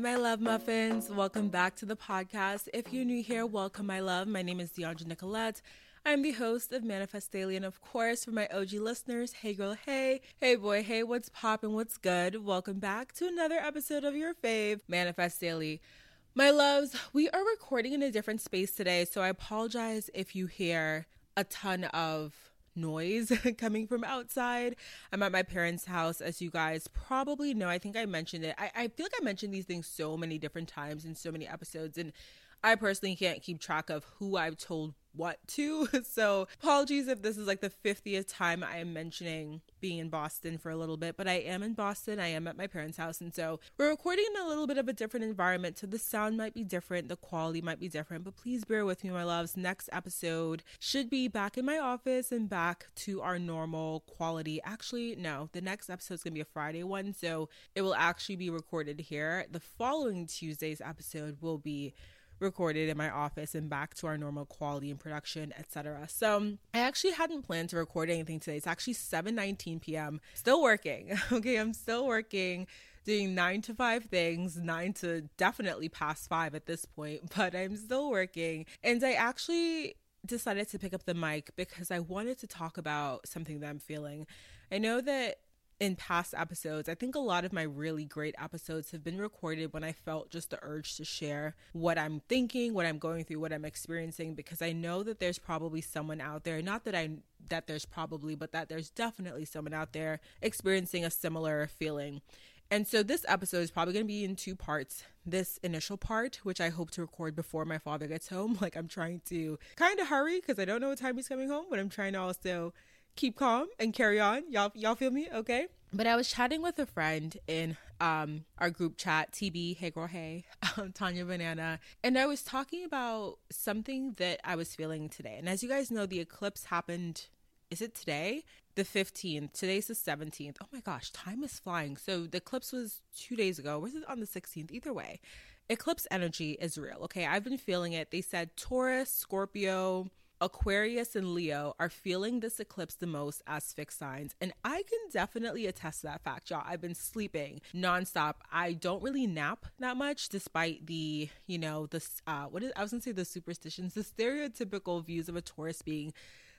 My love muffins. Welcome back to the podcast. If you're new here, welcome, my love. My name is Dheandra Nicolette. I'm the host of Manifest Daily, and of course, for my OG listeners, hey girl, hey, hey boy, hey, what's poppin', what's good? Welcome back to another episode of your fave, Manifest Daily. My loves, we are recording in a different space today, so I apologize if you hear a ton of noise coming from outside. I'm at my parents' house, as you guys probably know. I think I mentioned it. I, I feel like I mentioned these things so many different times in so many episodes, and I personally can't keep track of who I've told what to. So, apologies if this is like the 50th time I am mentioning being in Boston for a little bit, but I am in Boston. I am at my parents' house. And so, we're recording in a little bit of a different environment. So, the sound might be different, the quality might be different, but please bear with me, my loves. Next episode should be back in my office and back to our normal quality. Actually, no, the next episode is going to be a Friday one. So, it will actually be recorded here. The following Tuesday's episode will be recorded in my office and back to our normal quality and production, etc. So I actually hadn't planned to record anything today. It's actually 7:19 p.m. Still working. Okay, I'm still working doing nine to five things, nine to definitely past five at this point, but I'm still working. And I actually decided to pick up the mic because I wanted to talk about something that I'm feeling. I know that in past episodes, I think a lot of my really great episodes have been recorded when I felt just the urge to share what I'm thinking, what I'm going through, what I'm experiencing because I know that there's probably someone out there, not that I that there's probably, but that there's definitely someone out there experiencing a similar feeling. And so this episode is probably going to be in two parts. This initial part, which I hope to record before my father gets home, like I'm trying to kind of hurry because I don't know what time he's coming home, but I'm trying to also keep calm and carry on. Y'all y'all feel me? Okay. But I was chatting with a friend in um our group chat, TB, hey girl, hey, um, Tanya Banana, and I was talking about something that I was feeling today. And as you guys know, the eclipse happened is it today? The 15th. Today's the 17th. Oh my gosh, time is flying. So the eclipse was two days ago. Was it on the 16th? Either way, eclipse energy is real. Okay. I've been feeling it. They said Taurus, Scorpio, Aquarius and Leo are feeling this eclipse the most as fixed signs. And I can definitely attest to that fact, y'all. I've been sleeping nonstop. I don't really nap that much, despite the, you know, the, uh, what is, I was gonna say the superstitions, the stereotypical views of a Taurus being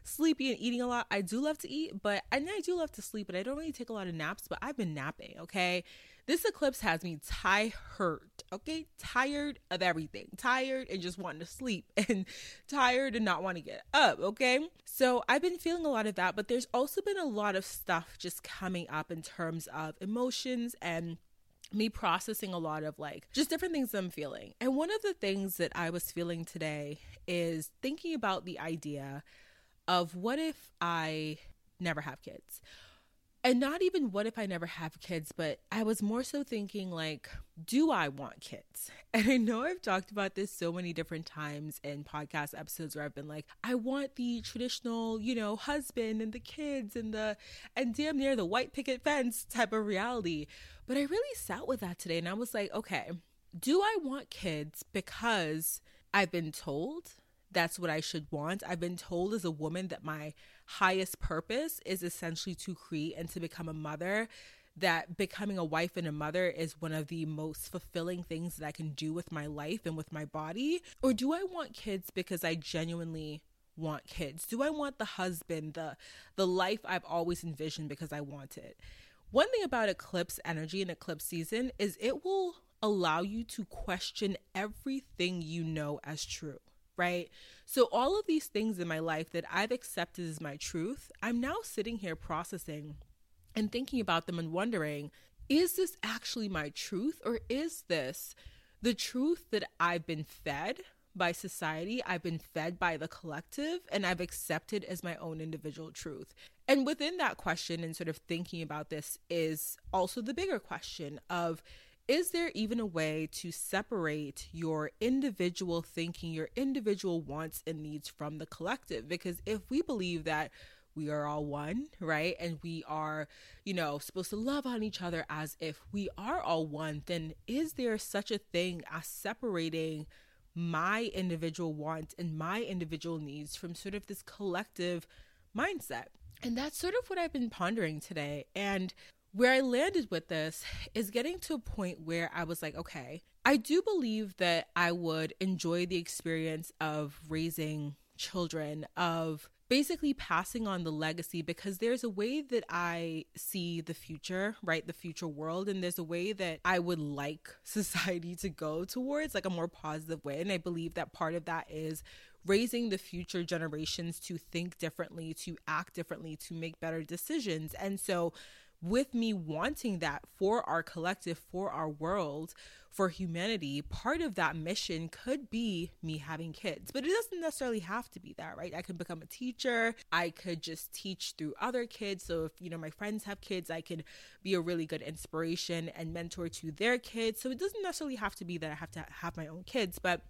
sleepy and eating a lot. I do love to eat, but and I do love to sleep, but I don't really take a lot of naps, but I've been napping, okay? This eclipse has me tired, okay? Tired of everything. Tired and just wanting to sleep and tired and not want to get up, okay? So I've been feeling a lot of that, but there's also been a lot of stuff just coming up in terms of emotions and me processing a lot of like just different things I'm feeling. And one of the things that I was feeling today is thinking about the idea of what if I never have kids? And not even what if I never have kids, but I was more so thinking like, do I want kids? And I know I've talked about this so many different times in podcast episodes where I've been like, I want the traditional, you know, husband and the kids and the and damn near the white picket fence type of reality. But I really sat with that today and I was like, okay, do I want kids because I've been told that's what I should want? I've been told as a woman that my highest purpose is essentially to create and to become a mother that becoming a wife and a mother is one of the most fulfilling things that I can do with my life and with my body? Or do I want kids because I genuinely want kids? Do I want the husband, the the life I've always envisioned because I want it? One thing about eclipse energy and eclipse season is it will allow you to question everything you know as true right? So, all of these things in my life that I've accepted as my truth, I'm now sitting here processing and thinking about them and wondering is this actually my truth or is this the truth that I've been fed by society, I've been fed by the collective, and I've accepted as my own individual truth. And within that question and sort of thinking about this is also the bigger question of is there even a way to separate your individual thinking, your individual wants and needs from the collective? Because if we believe that we are all one, right? And we are, you know, supposed to love on each other as if we are all one, then is there such a thing as separating my individual wants and my individual needs from sort of this collective mindset? And that's sort of what I've been pondering today. And where I landed with this is getting to a point where I was like, okay, I do believe that I would enjoy the experience of raising children, of basically passing on the legacy because there's a way that I see the future, right? The future world. And there's a way that I would like society to go towards, like a more positive way. And I believe that part of that is raising the future generations to think differently, to act differently, to make better decisions. And so, with me wanting that for our collective, for our world, for humanity, part of that mission could be me having kids. But it doesn't necessarily have to be that, right? I could become a teacher. I could just teach through other kids. So if, you know, my friends have kids, I could be a really good inspiration and mentor to their kids. So it doesn't necessarily have to be that I have to have my own kids, but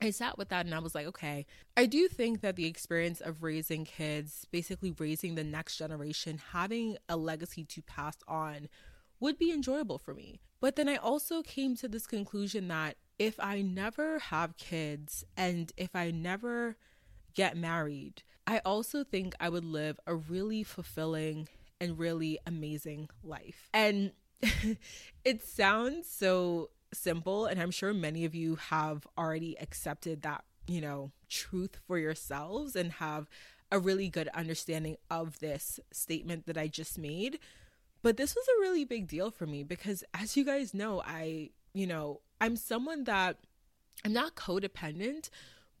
I sat with that and I was like, okay, I do think that the experience of raising kids, basically raising the next generation, having a legacy to pass on would be enjoyable for me. But then I also came to this conclusion that if I never have kids and if I never get married, I also think I would live a really fulfilling and really amazing life. And it sounds so simple. And I'm sure many of you have already accepted that, you know, truth for yourselves and have a really good understanding of this statement that I just made. But this was a really big deal for me because, as you guys know, I, you know, I'm someone that I'm not codependent,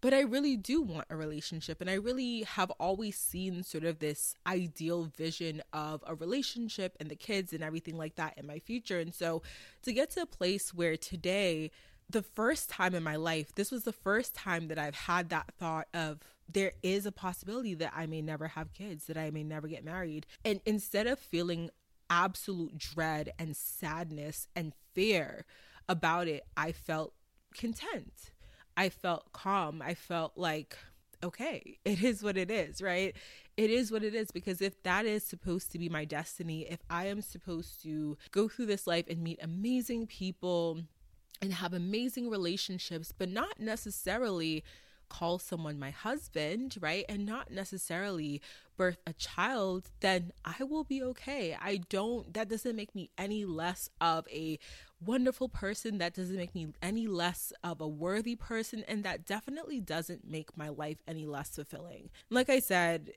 but I really do want a relationship. And I really have always seen sort of this ideal vision of a relationship and the kids and everything like that in my future. And so to get to a place where today, the first time in my life, this was the first time that I've had that thought of there is a possibility that I may never have kids, that I may never get married. And instead of feeling absolute dread and sadness and fear about it, I felt content. I felt calm. I felt like, okay, it is what it is, right? It is what it is because if that is supposed to be my destiny, if I am supposed to go through this life and meet amazing people and have amazing relationships, but not necessarily call someone my husband, right? And not necessarily birth a child, then I will be okay. I don't, that doesn't make me any less of a wonderful person. That doesn't make me any less of a worthy person. And that definitely doesn't make my life any less fulfilling. Like I said,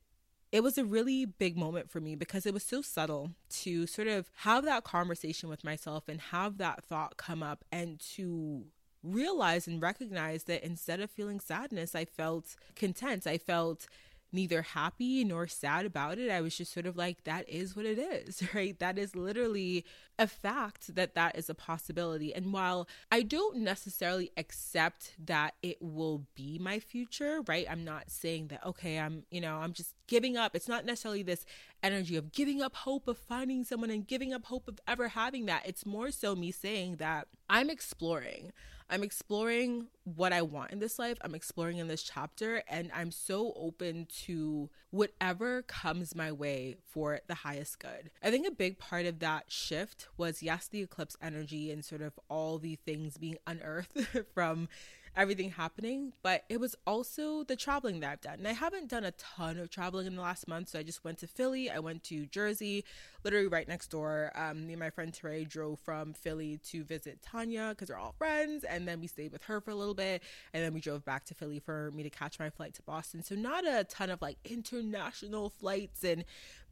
it was a really big moment for me because it was so subtle to sort of have that conversation with myself and have that thought come up and to realize and recognize that instead of feeling sadness, I felt content. I felt neither happy nor sad about it. I was just sort of like, that is what it is, right? That is literally a fact that that is a possibility. And while I don't necessarily accept that it will be my future, right? I'm not saying that, okay, I'm, you know, I'm just giving up. It's not necessarily this energy of giving up hope of finding someone and giving up hope of ever having that. It's more so me saying that I'm exploring. I'm exploring what I want in this life. I'm exploring in this chapter, and I'm so open to whatever comes my way for the highest good. I think a big part of that shift was, yes, the eclipse energy and sort of all the things being unearthed from everything happening, but it was also the traveling that I've done. And I haven't done a ton of traveling in the last month. So I just went to Philly, I went to Jersey, literally right next door. Um, me and my friend Teray drove from Philly to visit Tanya because we're all friends. And then we stayed with her for a little bit. And then we drove back to Philly for me to catch my flight to Boston. So not a ton of like international flights and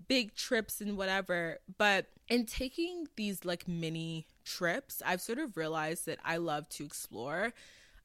big trips and whatever. But in taking these like mini trips, I've sort of realized that I love to explore.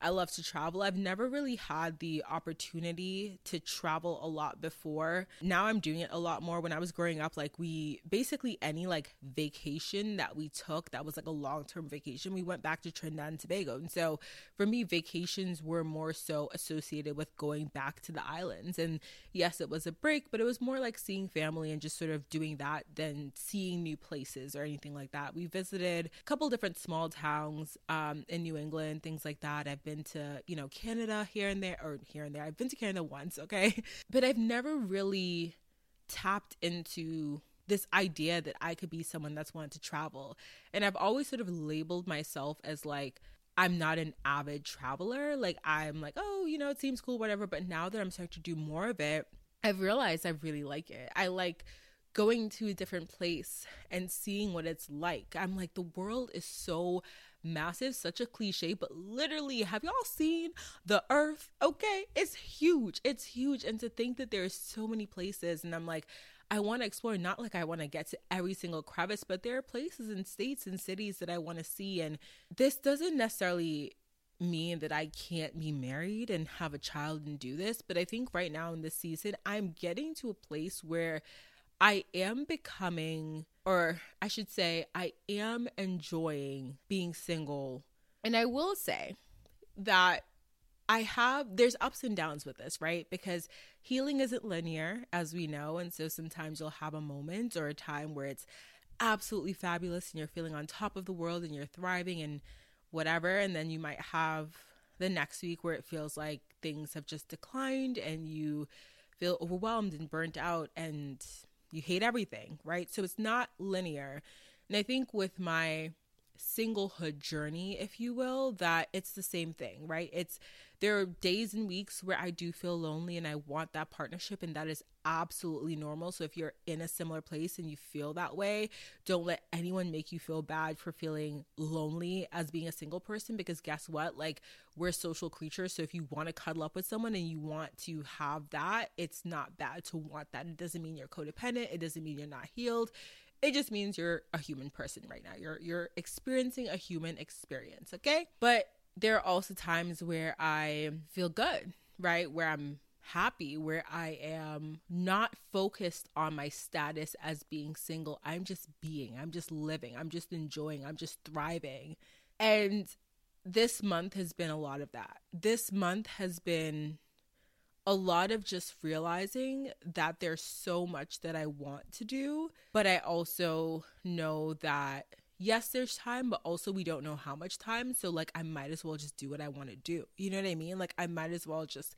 I love to travel. I've never really had the opportunity to travel a lot before. Now I'm doing it a lot more. When I was growing up, like we basically any like vacation that we took that was like a long term vacation, we went back to Trinidad and Tobago. And so for me, vacations were more so associated with going back to the islands. And yes, it was a break, but it was more like seeing family and just sort of doing that than seeing new places or anything like that. We visited a couple different small towns um, in New England, things like that. I've been to, you know, Canada here and there, or here and there. I've been to Canada once, okay? But I've never really tapped into this idea that I could be someone that's wanted to travel. And I've always sort of labeled myself as like, I'm not an avid traveler. Like, I'm like, oh, you know, it seems cool, whatever. But now that I'm starting to do more of it, I've realized I really like it. I like going to a different place and seeing what it's like. I'm like, the world is so massive, such a cliche, but literally, have y'all seen the earth? Okay, it's huge. It's huge. And to think that there's so many places, and I'm like, I want to explore, not like I want to get to every single crevice, but there are places and states and cities that I want to see. And this doesn't necessarily mean that I can't be married and have a child and do this, but I think right now in this season, I'm getting to a place where I am becoming, or I should say, I am enjoying being single. And I will say that I have, there's ups and downs with this, right? Because healing isn't linear, as we know. And so sometimes you'll have a moment or a time where it's absolutely fabulous and you're feeling on top of the world and you're thriving and whatever. And then you might have the next week where it feels like things have just declined and you feel overwhelmed and burnt out and you hate everything, right? So it's not linear. And I think with my singlehood journey, if you will, that it's the same thing, right? It's there are days and weeks where I do feel lonely and I want that partnership, and that is absolutely normal. So if you're in a similar place and you feel that way, don't let anyone make you feel bad for feeling lonely as being a single person because guess what? Like, we're social creatures. So if you want to cuddle up with someone and you want to have that, it's not bad to want that. It doesn't mean you're codependent, it doesn't mean you're not healed it just means you're a human person right now. You're you're experiencing a human experience, okay? But there are also times where I feel good, right? Where I'm happy, where I am not focused on my status as being single. I'm just being, I'm just living, I'm just enjoying, I'm just thriving. And this month has been a lot of that. This month has been a lot of just realizing that there's so much that I want to do, but I also know that yes, there's time, but also we don't know how much time. So, like, I might as well just do what I want to do. You know what I mean? Like, I might as well just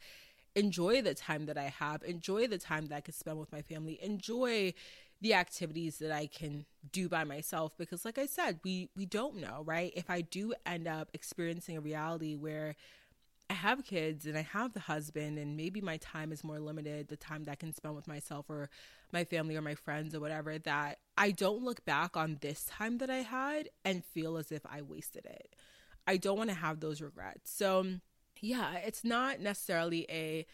enjoy the time that I have, enjoy the time that I can spend with my family, enjoy the activities that I can do by myself because like I said we we don't know right if I do end up experiencing a reality where I have kids and I have the husband, and maybe my time is more limited, the time that I can spend with myself or my family or my friends or whatever, that I don't look back on this time that I had and feel as if I wasted it. I don't want to have those regrets. So, yeah, it's not necessarily a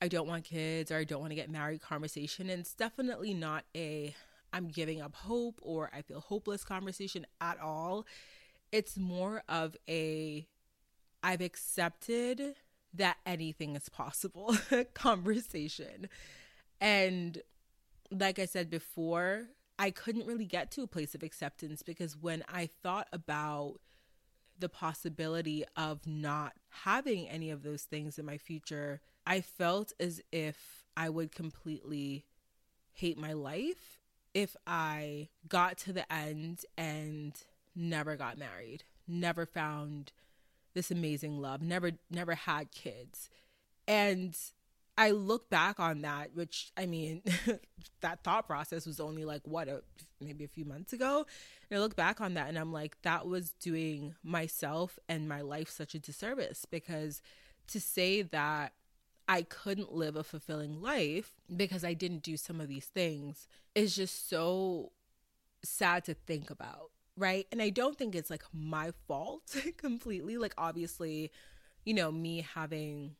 I don't want kids or I don't want to get married conversation. And it's definitely not a I'm giving up hope or I feel hopeless conversation at all. It's more of a I've accepted that anything is possible conversation. And like I said before, I couldn't really get to a place of acceptance because when I thought about the possibility of not having any of those things in my future, I felt as if I would completely hate my life if I got to the end and never got married, never found this amazing love, never never had kids. And I look back on that, which I mean, that thought process was only like what, a, maybe a few months ago. And I look back on that and I'm like, that was doing myself and my life such a disservice because to say that I couldn't live a fulfilling life because I didn't do some of these things is just so sad to think about right? And I don't think it's like my fault completely. Like, obviously, you know, me having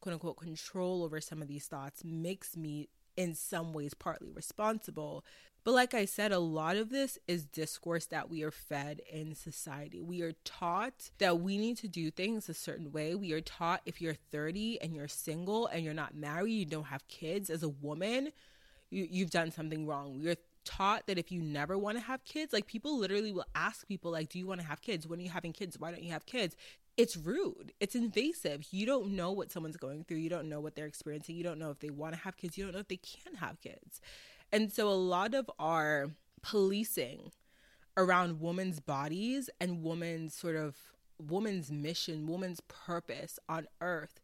quote unquote control over some of these thoughts makes me in some ways partly responsible. But like I said, a lot of this is discourse that we are fed in society. We are taught that we need to do things a certain way. We are taught if you're 30 and you're single and you're not married, you don't have kids as a woman, you, you've done something wrong. Are taught that if you never want to have kids, like people literally will ask people, like, do you want to have kids? When are you having kids? Why don't you have kids? It's rude. It's invasive. You don't know what someone's going through. You don't know what they're experiencing. You don't know if they want to have kids. You don't know if they can have kids. And so a lot of our policing around women's bodies and women's sort of woman's mission, woman's purpose on earth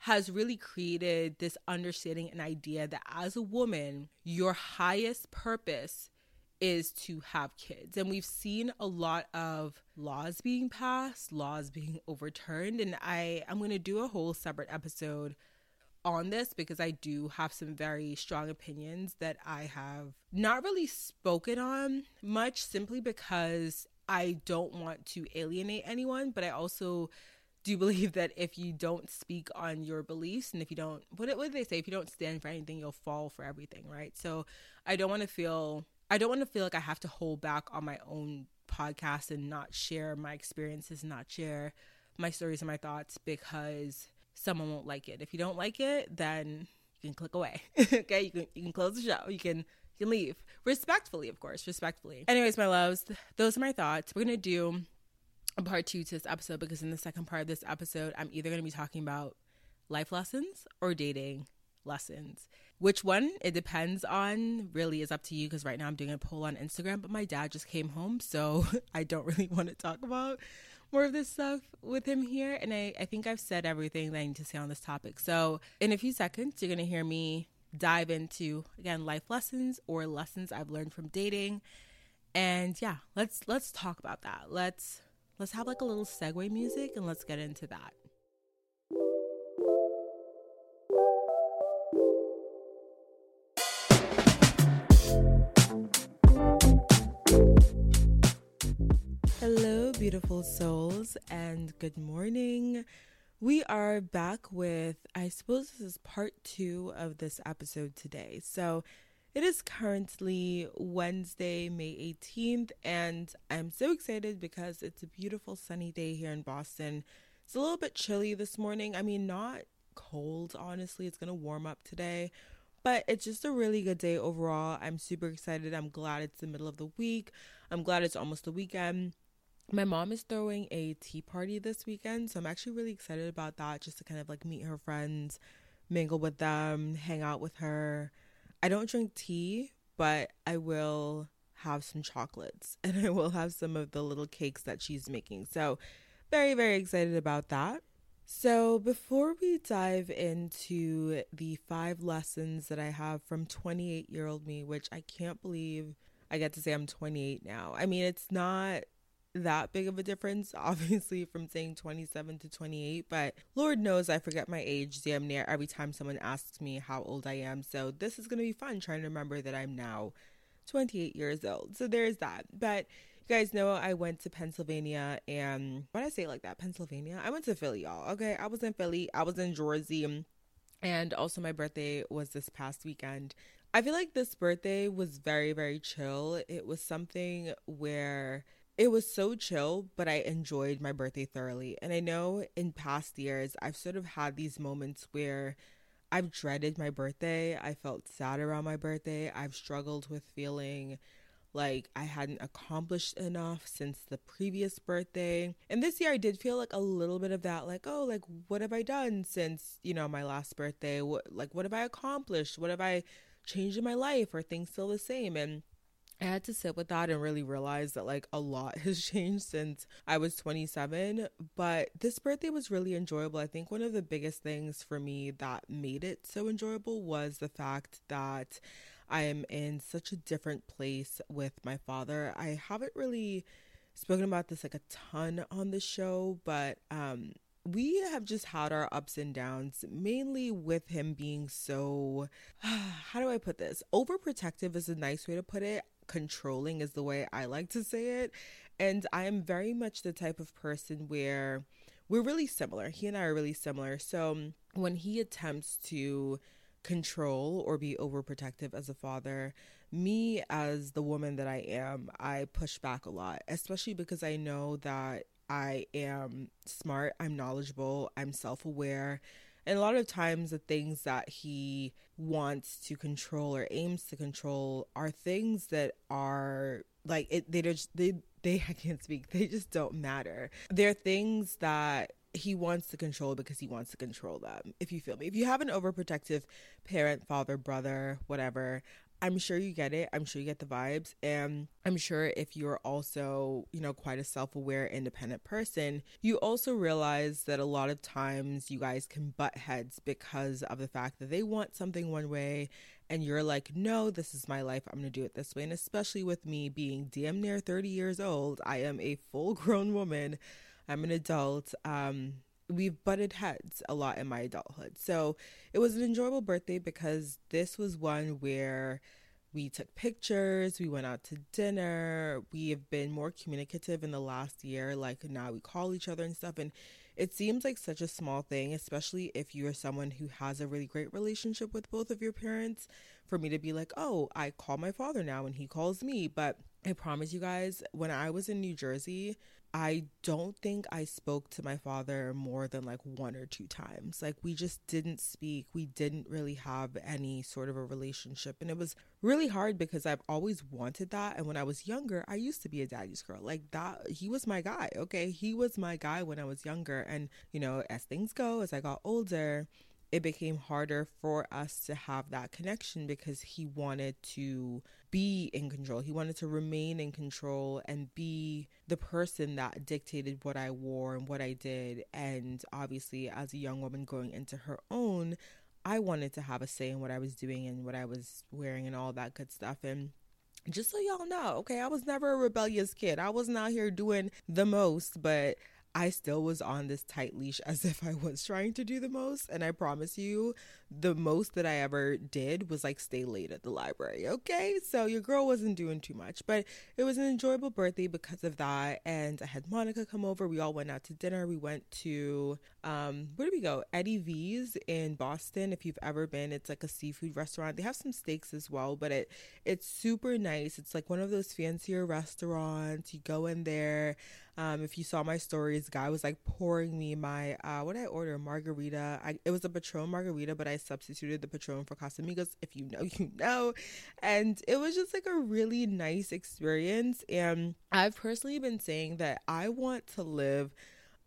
has really created this understanding and idea that as a woman, your highest purpose is to have kids. And we've seen a lot of laws being passed, laws being overturned, and I I'm going to do a whole separate episode on this because I do have some very strong opinions that I have not really spoken on much simply because I don't want to alienate anyone, but I also do believe that if you don't speak on your beliefs and if you don't what what do they say if you don't stand for anything you'll fall for everything right so i don't want to feel i don't want to feel like i have to hold back on my own podcast and not share my experiences not share my stories and my thoughts because someone won't like it. If you don't like it, then you can click away. okay, you can you can close the show. You can you can leave respectfully, of course, respectfully. Anyways, my loves, those are my thoughts. We're gonna do part two to this episode because in the second part of this episode, I'm either gonna be talking about life lessons or dating lessons. Which one it depends on really is up to you because right now I'm doing a poll on Instagram, but my dad just came home, so I don't really want to talk about more of this stuff with him here. And I, I think I've said everything that I need to say on this topic. So, in a few seconds, you're going to hear me dive into, again, life lessons or lessons I've learned from dating. And yeah, let's let's talk about that. Let's let's have like a little segue music and let's get into that. Hello, beautiful souls, and good morning. We are back with, I suppose, this is part two of this episode today. So it is currently Wednesday, May 18th, and I'm so excited because it's a beautiful sunny day here in Boston. It's a little bit chilly this morning. I mean, not cold, honestly. It's going to warm up today, but it's just a really good day overall. I'm super excited. I'm glad it's the middle of the week. I'm glad it's almost the weekend my mom is throwing a tea party this weekend, so I'm actually really excited about that just to kind of like meet her friends, mingle with them, hang out with her. I don't drink tea, but I will have some chocolates and I will have some of the little cakes that she's making. So, very, very excited about that. So, before we dive into the five lessons that I have from 28 year old me, which I can't believe I get to say I'm 28 now. I mean, it's not that big of a difference, obviously, from saying 27 to 28, but Lord knows I forget my age damn near every time someone asks me how old I am. So this is going to be fun trying to remember that I'm now 28 years old. So there's that. But you guys know I went to Pennsylvania and when I say like that? Pennsylvania? I went to Philly, y'all. Okay. I was in Philly, I was in Jersey, and also my birthday was this past weekend. I feel like this birthday was very, very chill. It was something where it was so chill, but I enjoyed my birthday thoroughly. And I know in past years, I've sort of had these moments where I've dreaded my birthday. I felt sad around my birthday. I've struggled with feeling like I hadn't accomplished enough since the previous birthday. And this year I did feel like a little bit of that like, oh, like what have I done since, you know, my last birthday? What like what have I accomplished? What have I changed in my life? Are things still the same? And I had to sit with that and really realize that like a lot has changed since I was 27. But this birthday was really enjoyable. I think one of the biggest things for me that made it so enjoyable was the fact that I am in such a different place with my father. I haven't really spoken about this like a ton on the show, but um we have just had our ups and downs, mainly with him being so, how do I put this? Overprotective is a nice way to put it controlling is the way I like to say it. And I am very much the type of person where we're really similar. He and I are really similar. So um, when he attempts to control or be overprotective as a father. Me, as the woman that I am, I push back a lot, especially because I know that I am smart, I'm knowledgeable, I'm self aware. And a lot of times, the things that he wants to control or aims to control are things that are like it. They just they they I can't speak. They just don't matter. They're things that he wants to control because he wants to control them. If you feel me, if you have an overprotective parent, father, brother, whatever, I'm sure you get it. I'm sure you get the vibes. And I'm sure if you're also, you know, quite a self aware, independent person, you also realize that a lot of times you guys can butt heads because of the fact that they want something one way and you're like, no, this is my life. I'm going to do it this way. And especially with me being damn near 30 years old, I am a full grown woman. I'm an adult. Um, we've butted heads a lot in my adulthood. So it was an enjoyable birthday because this was one where we took pictures, we went out to dinner, we have been more communicative in the last year. Like now we call each other and stuff. And it seems like such a small thing, especially if you're someone who has a really great relationship with both of your parents, for me to be like, oh, I call my father now and he calls me. But I promise you guys, when I was in New Jersey, I don't think I spoke to my father more than like one or two times. Like, we just didn't speak. We didn't really have any sort of a relationship. And it was really hard because I've always wanted that. And when I was younger, I used to be a daddy's girl. Like, that, he was my guy. Okay. He was my guy when I was younger. And, you know, as things go, as I got older, it became harder for us to have that connection because he wanted to be in control. He wanted to remain in control and be the person that dictated what I wore and what I did. And obviously, as a young woman going into her own, I wanted to have a say in what I was doing and what I was wearing and all that good stuff. And just so y'all know, okay, I was never a rebellious kid. I wasn't out here doing the most, but I still was on this tight leash as if I was trying to do the most. And I promise you, the most that I ever did was like stay late at the library. Okay. So your girl wasn't doing too much, but it was an enjoyable birthday because of that. And I had Monica come over. We all went out to dinner. We went to, um, where did we go? Eddie V's in Boston. If you've ever been, it's like a seafood restaurant. They have some steaks as well, but it, it's super nice. It's like one of those fancier restaurants. You go in there. Um, if you saw my stories, guy was like pouring me my uh, what I order margarita. I, it was a Patron margarita, but I substituted the Patron for Casamigos. If you know, you know. And it was just like a really nice experience. And I've personally been saying that I want to live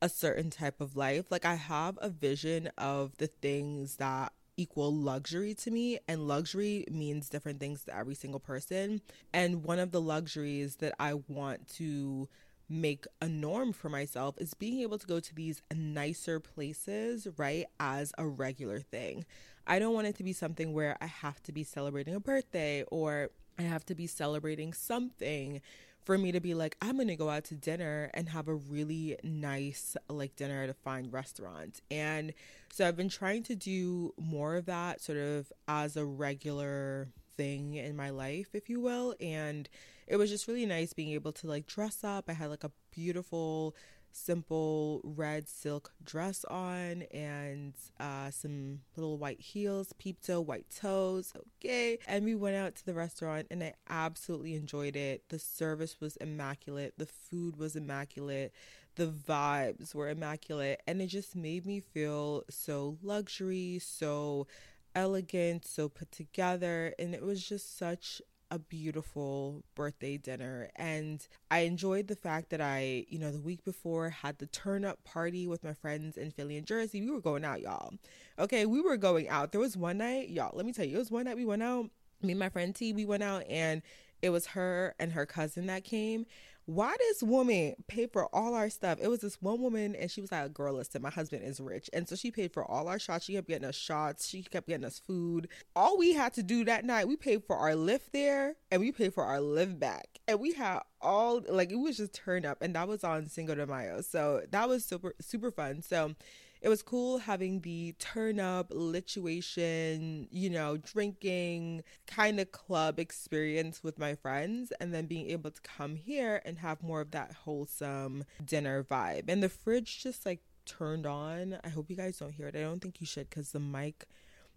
a certain type of life. Like I have a vision of the things that equal luxury to me and luxury means different things to every single person and one of the luxuries that I want to make a norm for myself is being able to go to these nicer places, right, as a regular thing. I don't want it to be something where I have to be celebrating a birthday or I have to be celebrating something for me to be like, I'm gonna go out to dinner and have a really nice like dinner at a fine restaurant. And so I've been trying to do more of that sort of as a regular thing in my life, if you will. And it was just really nice being able to like dress up. I had like a beautiful simple red silk dress on and uh, some little white heels, peep toe, white toes. Okay. And we went out to the restaurant and I absolutely enjoyed it. The service was immaculate, the food was immaculate, the vibes were immaculate, and it just made me feel so luxury, so elegant, so put together. And it was just such a beautiful birthday dinner and I enjoyed the fact that I, you know, the week before had the turn up party with my friends in Philly and Jersey. We were going out, y'all. Okay, we were going out. There was one night, y'all, let me tell you, it was one night we went out. Me and my friend T, we went out and it was her and her cousin that came why this woman paid for all our stuff? It was this one woman, and she was like, "Girl, listen, my husband is rich," and so she paid for all our shots. She kept getting us shots. She kept getting us food. All we had to do that night, we paid for our Lyft there, and we paid for our Lyft back, and we had all like it was just turned up, and that was on Cinco de Mayo. So that was super super fun. So it was cool having the turn up, lituation, you know, drinking kind of club experience with my friends, and then being able to come here and have more of that wholesome dinner vibe. And the fridge just like turned on. I hope you guys don't hear it. I don't think you should because the mic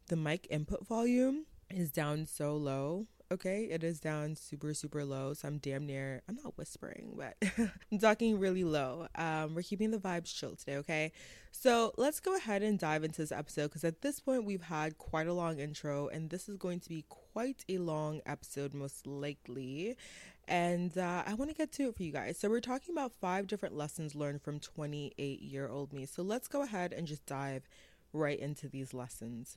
the mic input volume is down so low. Okay, it is down super, super low. So I'm damn near, I'm not whispering, but I'm talking really low. Um, we're keeping the vibes chill today, okay? So let's go ahead and dive into this episode because at this point we've had quite a long intro, and this is going to be quite a long episode, most likely. And uh, I want to get to it for you guys. So, we're talking about five different lessons learned from 28 year old me. So, let's go ahead and just dive right into these lessons.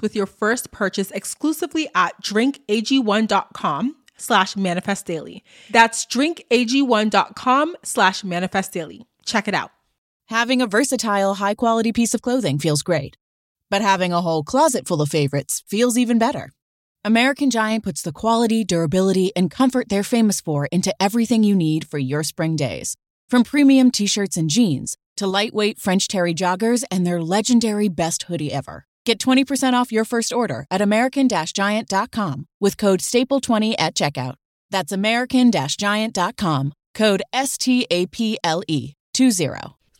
with your first purchase exclusively at drinkag1.com slash manifest daily. That's drinkag1.com slash manifest daily. Check it out. Having a versatile, high quality piece of clothing feels great, but having a whole closet full of favorites feels even better. American Giant puts the quality, durability, and comfort they're famous for into everything you need for your spring days. From premium t shirts and jeans to lightweight French terry joggers and their legendary best hoodie ever. Get 20% off your first order at American Giant.com with code STAPLE20 at checkout. That's American Giant.com, code S T A P L E 20.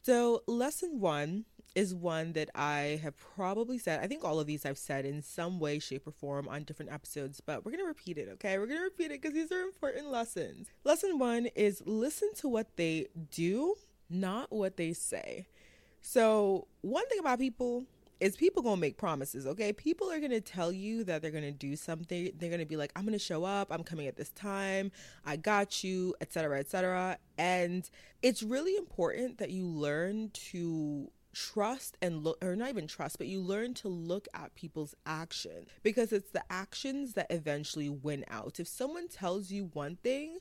So, lesson one is one that I have probably said. I think all of these I've said in some way, shape, or form on different episodes, but we're going to repeat it, okay? We're going to repeat it because these are important lessons. Lesson one is listen to what they do, not what they say. So, one thing about people, is people gonna make promises okay? People are gonna tell you that they're gonna do something. They're gonna be like i'm gonna show up. I'm coming at this time. I got you etc etc and it's really important that you learn to trust and look or not even trust but you learn to look at people's action because it's the actions that eventually win out. If someone tells you one thing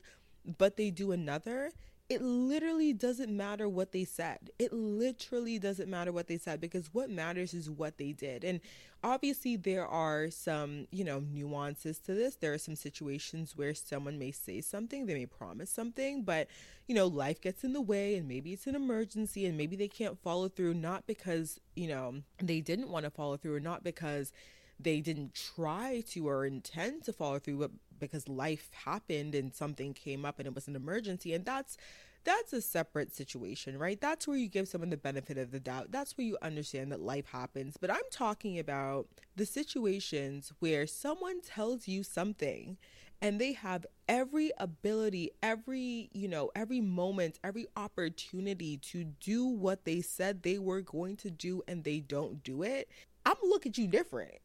but they do another it literally doesn't matter what they said. It literally doesn't matter what they said because what matters is what they did. And obviously, there are some, you know, nuances to this. There are some situations where someone may say something, they may promise something, but, you know, life gets in the way and maybe it's an emergency and maybe they can't follow through, not because, you know, they didn't want to follow through or not because they didn't try to or intend to follow through, but because life happened and something came up and it was an emergency. And that's that's a separate situation, right? That's where you give someone the benefit of the doubt. That's where you understand that life happens. But I'm talking about the situations where someone tells you something and they have every ability, every, you know, every moment, every opportunity to do what they said they were going to do and they don't do it. I'm gonna look at you different.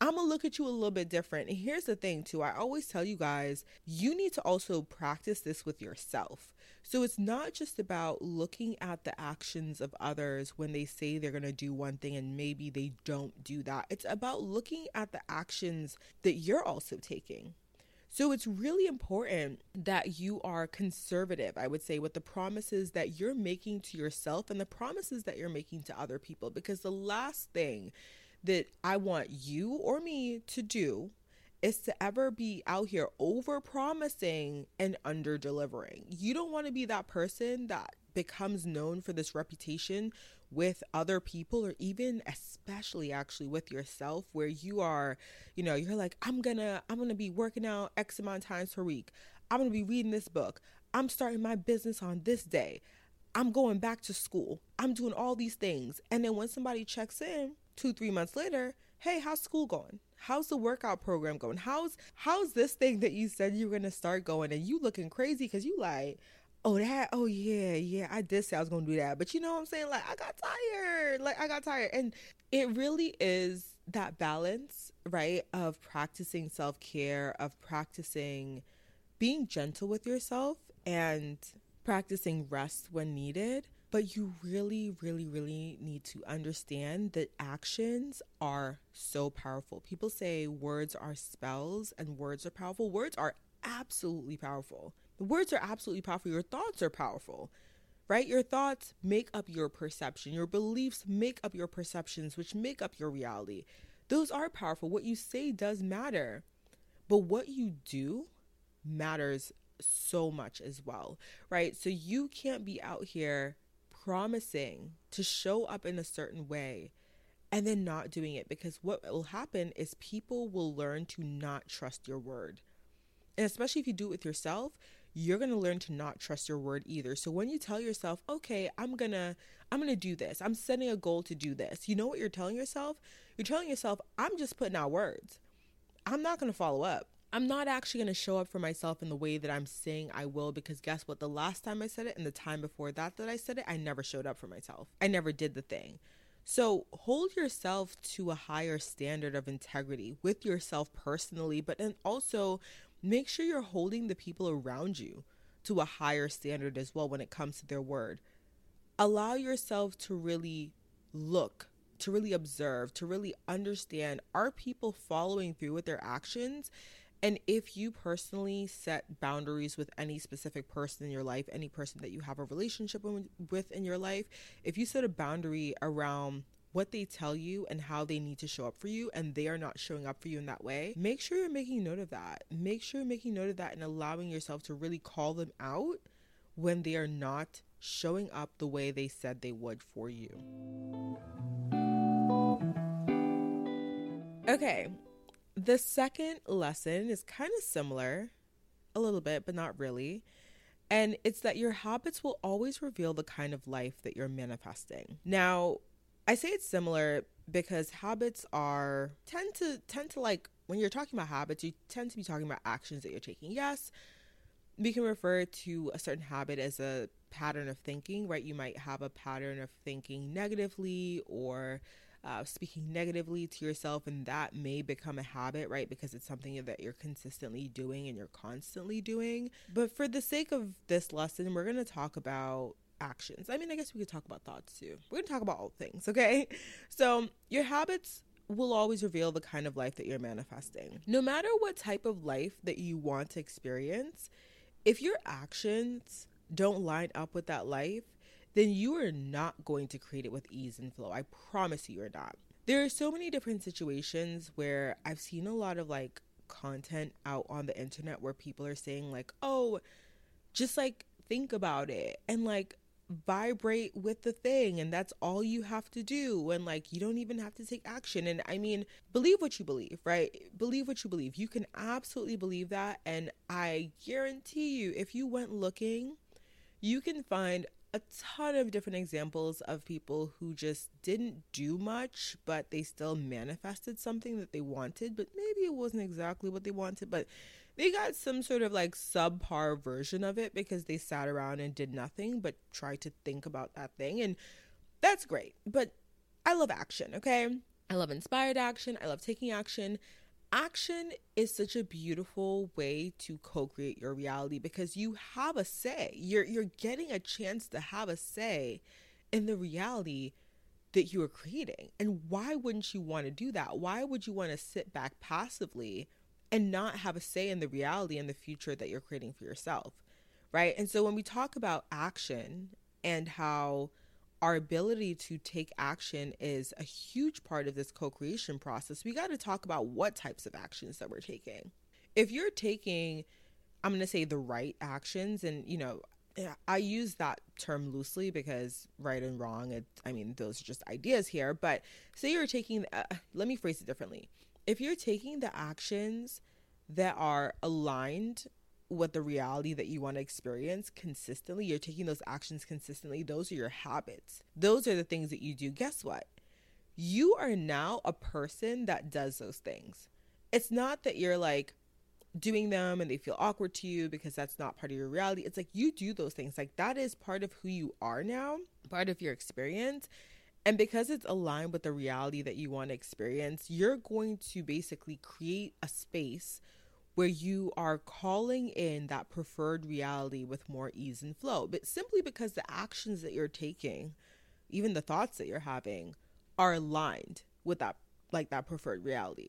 I'm gonna look at you a little bit different. And here's the thing, too I always tell you guys, you need to also practice this with yourself. So it's not just about looking at the actions of others when they say they're gonna do one thing and maybe they don't do that. It's about looking at the actions that you're also taking. So it's really important that you are conservative, I would say, with the promises that you're making to yourself and the promises that you're making to other people. Because the last thing that I want you or me to do is to ever be out here over promising and under delivering. You don't want to be that person that becomes known for this reputation with other people or even especially actually with yourself where you are you know you're like i'm gonna i'm gonna be working out x amount of times per week. I'm gonna be reading this book. I'm starting my business on this day. I'm going back to school. I'm doing all these things. And then when somebody checks in two three months later hey how's school going? How's the workout program going? How's how's this thing that you said you were gonna start going and you looking crazy because you like oh that oh yeah yeah i did say i was gonna do that. But you know what i'm saying? Like i got tired. Like i got tired. And it really is that balance right of practicing self-care of practicing being gentle with yourself and practicing rest when needed but you really really really need to understand that actions are so powerful people say words are spells and words are powerful words are absolutely powerful the words are absolutely powerful. Your thoughts are powerful, right? Your thoughts make up your perception. Your beliefs make up your perceptions, which make up your reality. Those are powerful. What you say does matter, but what you do matters so much as well, right? So you can't be out here promising to show up in a certain way and then not doing it because what will happen is people will learn to not trust your word. And especially if you do it with yourself, you're going to learn to not trust your word either. So when you tell yourself, "Okay, I'm going to I'm going to do this. I'm setting a goal to do this." You know what you're telling yourself? You're telling yourself, "I'm just putting out words. I'm not going to follow up. I'm not actually going to show up for myself in the way that I'm saying I will because guess what? The last time I said it and the time before that that I said it, I never showed up for myself. I never did the thing. So hold yourself to a higher standard of integrity with yourself personally, but then also make sure you're holding the people around you to a higher standard as well when it comes to their word. Allow yourself to really look, to really observe, to really understand are people following through with their actions? And if you personally set boundaries with any specific person in your life, any person that you have a relationship with in your life, if you set a boundary around what they tell you and how they need to show up for you and they are not showing up for you in that way, make sure you're making note of that. Make sure you're making note of that and allowing yourself to really call them out when they are not showing up the way they said they would for you. Okay, the second lesson is kind of similar, a little bit, but not really. And it's that your habits will always reveal the kind of life that you're manifesting. Now, I say it's similar because habits are tend to tend to like when you're talking about habits, you tend to be talking about actions that you're taking. Yes, we can refer to a certain habit as a pattern of thinking, right? You might have a pattern of thinking negatively or uh, speaking negatively to yourself, and that may become a habit, right? Because it's something that you're consistently doing and you're constantly doing. But for the sake of this lesson, we're going to talk about actions. I mean, I guess we could talk about thoughts too. We're going to talk about all things, okay? So, your habits will always reveal the kind of life that you're manifesting. No matter what type of life that you want to experience, if your actions don't line up with that life, then you are not going to create it with ease and flow. I promise you, you're not. There are so many different situations where I've seen a lot of like content out on the internet where people are saying, like, oh, just like think about it and like vibrate with the thing and that's all you have to do and like you don't even have to take action and i mean believe what you believe right believe what you believe you can absolutely believe that and i guarantee you if you went looking you can find a ton of different examples of people who just didn't do much, but they still manifested something that they wanted, but maybe it wasn't exactly what they wanted, but they got some sort of like subpar version of it because they sat around and did nothing but tried to think about that thing. And that's great. But I love action, okay? I love inspired action. I love taking action. Action is such a beautiful way to co-create your reality because you have a say. You're you're getting a chance to have a say in the reality that you are creating. And why wouldn't you want to do that? Why would you want to sit back passively and not have a say in the reality and the future that you're creating for yourself. Right. And so when we talk about action and how our ability to take action is a huge part of this co creation process. We got to talk about what types of actions that we're taking. If you're taking, I'm going to say the right actions, and you know, I use that term loosely because right and wrong, it, I mean, those are just ideas here. But say you're taking, uh, let me phrase it differently. If you're taking the actions that are aligned with the reality that you want to experience consistently, you're taking those actions consistently, those are your habits. Those are the things that you do. Guess what? You are now a person that does those things. It's not that you're like doing them and they feel awkward to you because that's not part of your reality. It's like you do those things. Like that is part of who you are now, part of your experience. And because it's aligned with the reality that you want to experience, you're going to basically create a space where you are calling in that preferred reality with more ease and flow. But simply because the actions that you're taking, even the thoughts that you're having, are aligned with that like that preferred reality.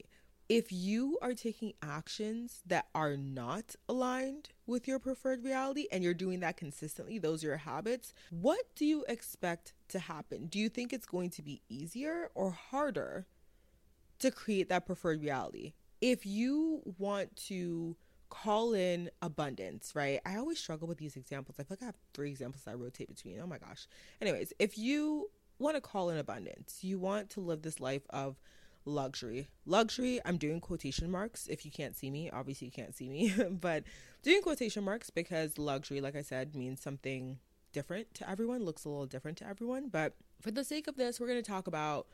If you are taking actions that are not aligned with your preferred reality and you're doing that consistently, those are your habits, what do you expect to happen? Do you think it's going to be easier or harder to create that preferred reality? If you want to call in abundance, right? I always struggle with these examples. I feel like I have three examples I rotate between. Oh my gosh. Anyways, if you want to call in abundance, you want to live this life of luxury. Luxury, I'm doing quotation marks. If you can't see me, obviously you can't see me, but doing quotation marks because luxury, like I said, means something different to everyone, looks a little different to everyone. But for the sake of this, we're going to talk about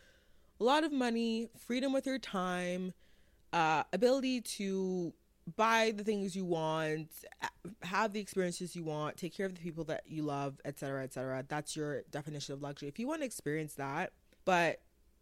a lot of money, freedom with your time, uh, ability to buy the things you want, have the experiences you want, take care of the people that you love, etc., etc. That's your definition of luxury. If you want to experience that, but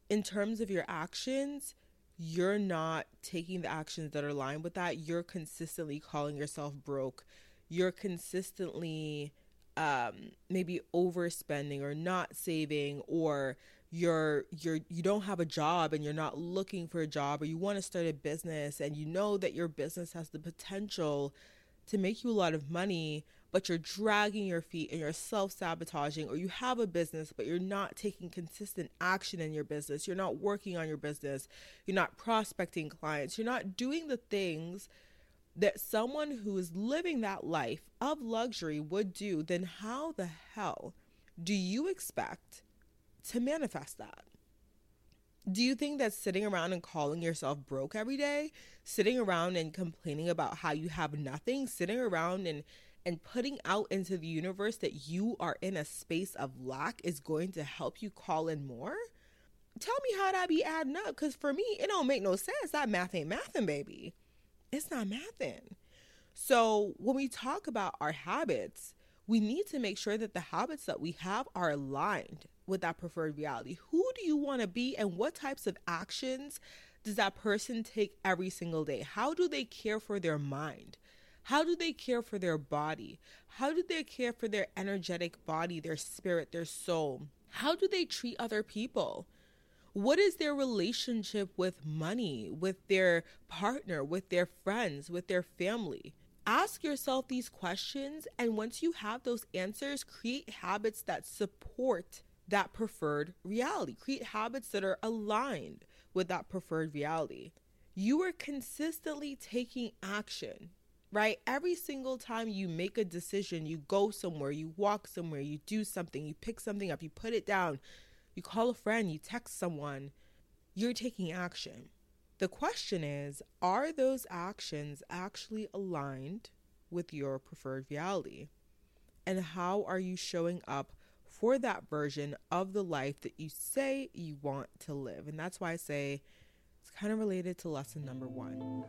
in terms of your actions, you're not taking the actions that are aligned with that. You're consistently calling yourself broke. You're consistently um, maybe overspending or not saving or you're you're you don't have a job and you're not looking for a job or you want to start a business and you know that your business has the potential to make you a lot of money but you're dragging your feet and you're self-sabotaging or you have a business but you're not taking consistent action in your business. You're not working on your business. You're not prospecting clients. You're not doing the things that someone who is living that life of luxury would do. Then how the hell do you expect to manifest that. Do you think that sitting around and calling yourself broke every day, sitting around and complaining about how you have nothing, sitting around and and putting out into the universe that you are in a space of lack is going to help you call in more? Tell me how that be adding up cuz for me it don't make no sense. That math ain't mathing, baby. It's not mathing. So, when we talk about our habits, we need to make sure that the habits that we have are aligned with that preferred reality. Who do you want to be and what types of actions does that person take every single day? How do they care for their mind? How do they care for their body? How do they care for their energetic body, their spirit, their soul? How do they treat other people? What is their relationship with money, with their partner, with their friends, with their family? Ask yourself these questions, and once you have those answers, create habits that support that preferred reality. Create habits that are aligned with that preferred reality. You are consistently taking action, right? Every single time you make a decision, you go somewhere, you walk somewhere, you do something, you pick something up, you put it down, you call a friend, you text someone, you're taking action. The question is are those actions actually aligned with your preferred reality? And how are you showing up for that version of the life that you say you want to live. And that's why I say it's kind of related to lesson number one.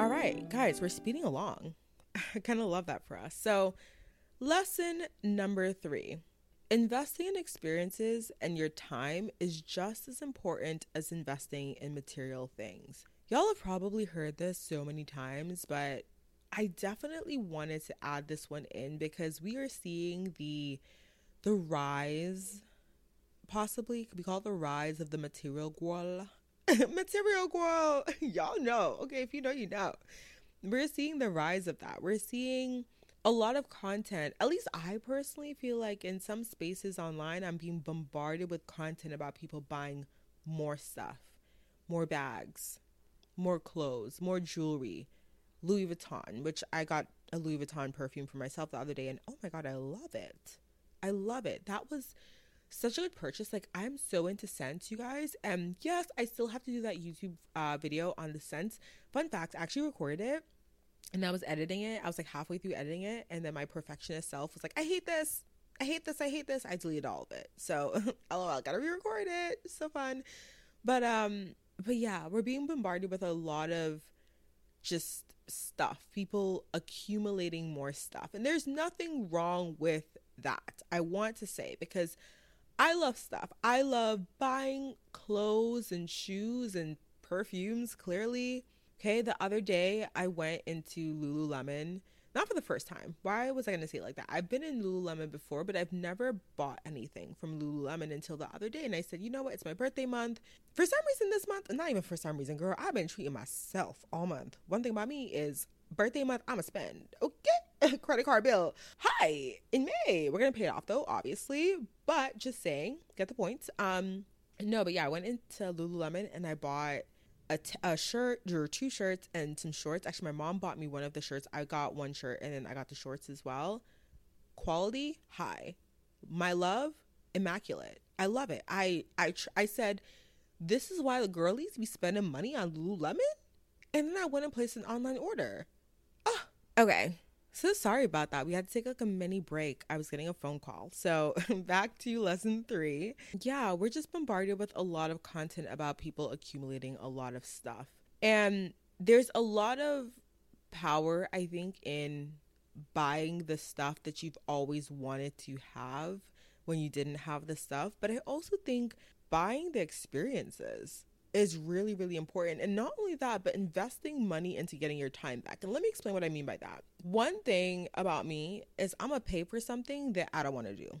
All right, guys, we're speeding along. I kind of love that for us. So, lesson number three investing in experiences and your time is just as important as investing in material things. Y'all have probably heard this so many times, but I definitely wanted to add this one in because we are seeing the the rise possibly could be called the rise of the material girl. material girl. Y'all know. Okay, if you know, you know. We're seeing the rise of that. We're seeing a lot of content. At least I personally feel like in some spaces online, I'm being bombarded with content about people buying more stuff, more bags, more clothes, more jewelry, Louis Vuitton, which I got a Louis Vuitton perfume for myself the other day, and oh my god, I love it. I love it. That was such a good purchase. Like I'm so into scents, you guys. And yes, I still have to do that YouTube uh, video on the scents. Fun fact: I actually recorded it, and I was editing it. I was like halfway through editing it, and then my perfectionist self was like, "I hate this. I hate this. I hate this." I deleted all of it. So, lol, gotta re-record it. So fun. But um, but yeah, we're being bombarded with a lot of just stuff. People accumulating more stuff, and there's nothing wrong with that. I want to say because I love stuff. I love buying clothes and shoes and perfumes, clearly. Okay, the other day I went into Lululemon, not for the first time. Why was I going to say it like that? I've been in Lululemon before, but I've never bought anything from Lululemon until the other day. And I said, you know what? It's my birthday month. For some reason, this month, not even for some reason, girl, I've been treating myself all month. One thing about me is birthday month, I'm going to spend. Okay, credit card bill. Hi, in May. We're going to pay it off though, obviously. But just saying, get the point. Um, no, but yeah, I went into Lululemon and I bought a, t- a shirt or two shirts and some shorts. Actually, my mom bought me one of the shirts. I got one shirt and then I got the shorts as well. Quality high. My love immaculate. I love it. I I tr- I said this is why the girlies be spending money on Lululemon, and then I went and placed an online order. Oh, okay. So sorry about that. We had to take like a mini break. I was getting a phone call. So back to lesson three. Yeah, we're just bombarded with a lot of content about people accumulating a lot of stuff. And there's a lot of power, I think, in buying the stuff that you've always wanted to have when you didn't have the stuff. But I also think buying the experiences is really, really important. And not only that, but investing money into getting your time back. And let me explain what I mean by that. One thing about me is I'm to pay for something that I don't want to do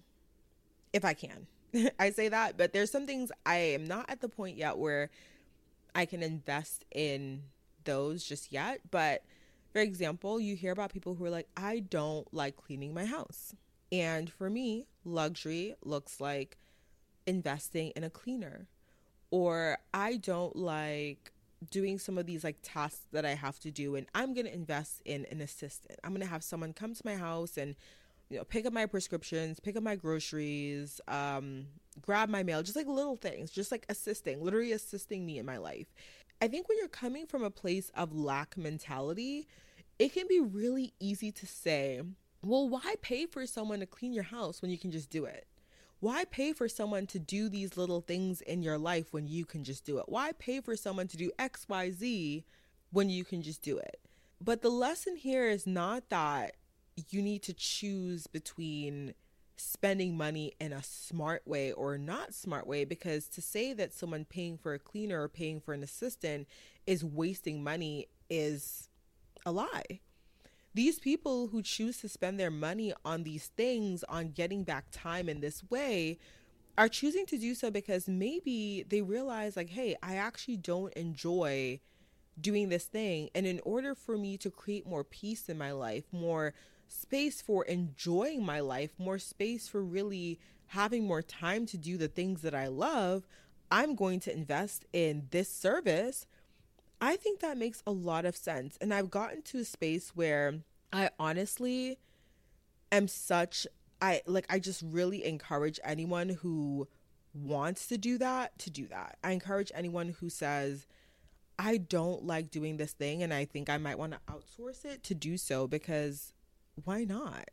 if I can. I say that, but there's some things I am not at the point yet where I can invest in those just yet. But for example, you hear about people who are like, I don't like cleaning my house. And for me, luxury looks like investing in a cleaner or I don't like doing some of these like tasks that I have to do and I'm going to invest in an assistant. I'm going to have someone come to my house and you know pick up my prescriptions, pick up my groceries, um grab my mail, just like little things, just like assisting, literally assisting me in my life. I think when you're coming from a place of lack mentality, it can be really easy to say, well, why pay for someone to clean your house when you can just do it? Why pay for someone to do these little things in your life when you can just do it? Why pay for someone to do XYZ when you can just do it? But the lesson here is not that you need to choose between spending money in a smart way or not smart way because to say that someone paying for a cleaner or paying for an assistant is wasting money is a lie these people who choose to spend their money on these things, on getting back time in this way, are choosing to do so because maybe they realize, like, hey, I actually don't enjoy doing this thing. And in order for me to create more peace in my life, more space for enjoying my life, more space for really having more time to do the things that I love, I'm going to invest in this service I think that makes a lot of sense. And I've gotten to a space where I honestly am such I like I just really encourage anyone who wants to do that to do that. I encourage anyone who says I don't like doing this thing and I think I might want to outsource it to do so because why not?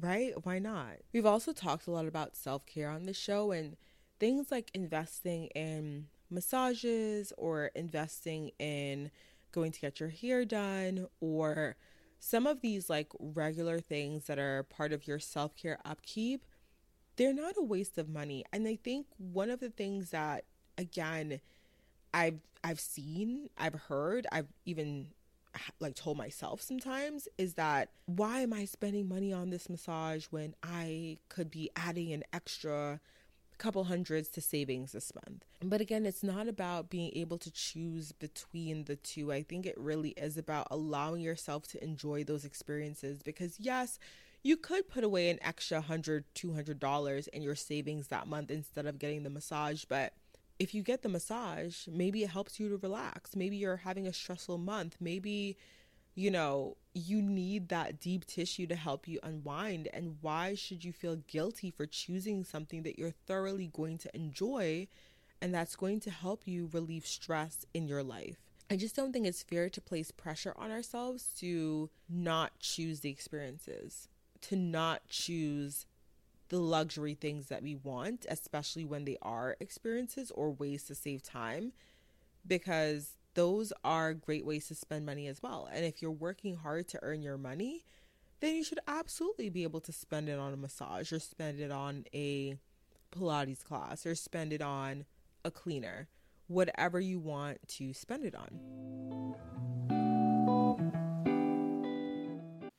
Right? Why not? We've also talked a lot about self-care on this show and things like investing in massages or investing in going to get your hair done or some of these like regular things that are part of your self-care upkeep they're not a waste of money. And i think one of the things that again i've i've seen i've heard i've even like told myself sometimes is that why am i spending money on this massage when i could be adding an extra couple hundreds to savings this month. But again, it's not about being able to choose between the two. I think it really is about allowing yourself to enjoy those experiences because, yes, you could put away an extra $100, $200 in your savings that month instead of getting the massage, but if you get the massage, maybe it helps you to relax. Maybe you're having a stressful month. Maybe, you know, you need that deep tissue to help you unwind. And why should you feel guilty for choosing something that you're thoroughly going to enjoy and that's going to help you relieve stress in your life? I just don't think it's fair to place pressure on ourselves to not choose the experiences, to not choose the luxury things that we want, especially when they are experiences or ways to save time, because those are great ways to spend money as well. And if you're working hard to earn your money, then you should absolutely be able to spend it on a massage or spend it on a Pilates class or spend it on a cleaner, whatever you want to spend it on.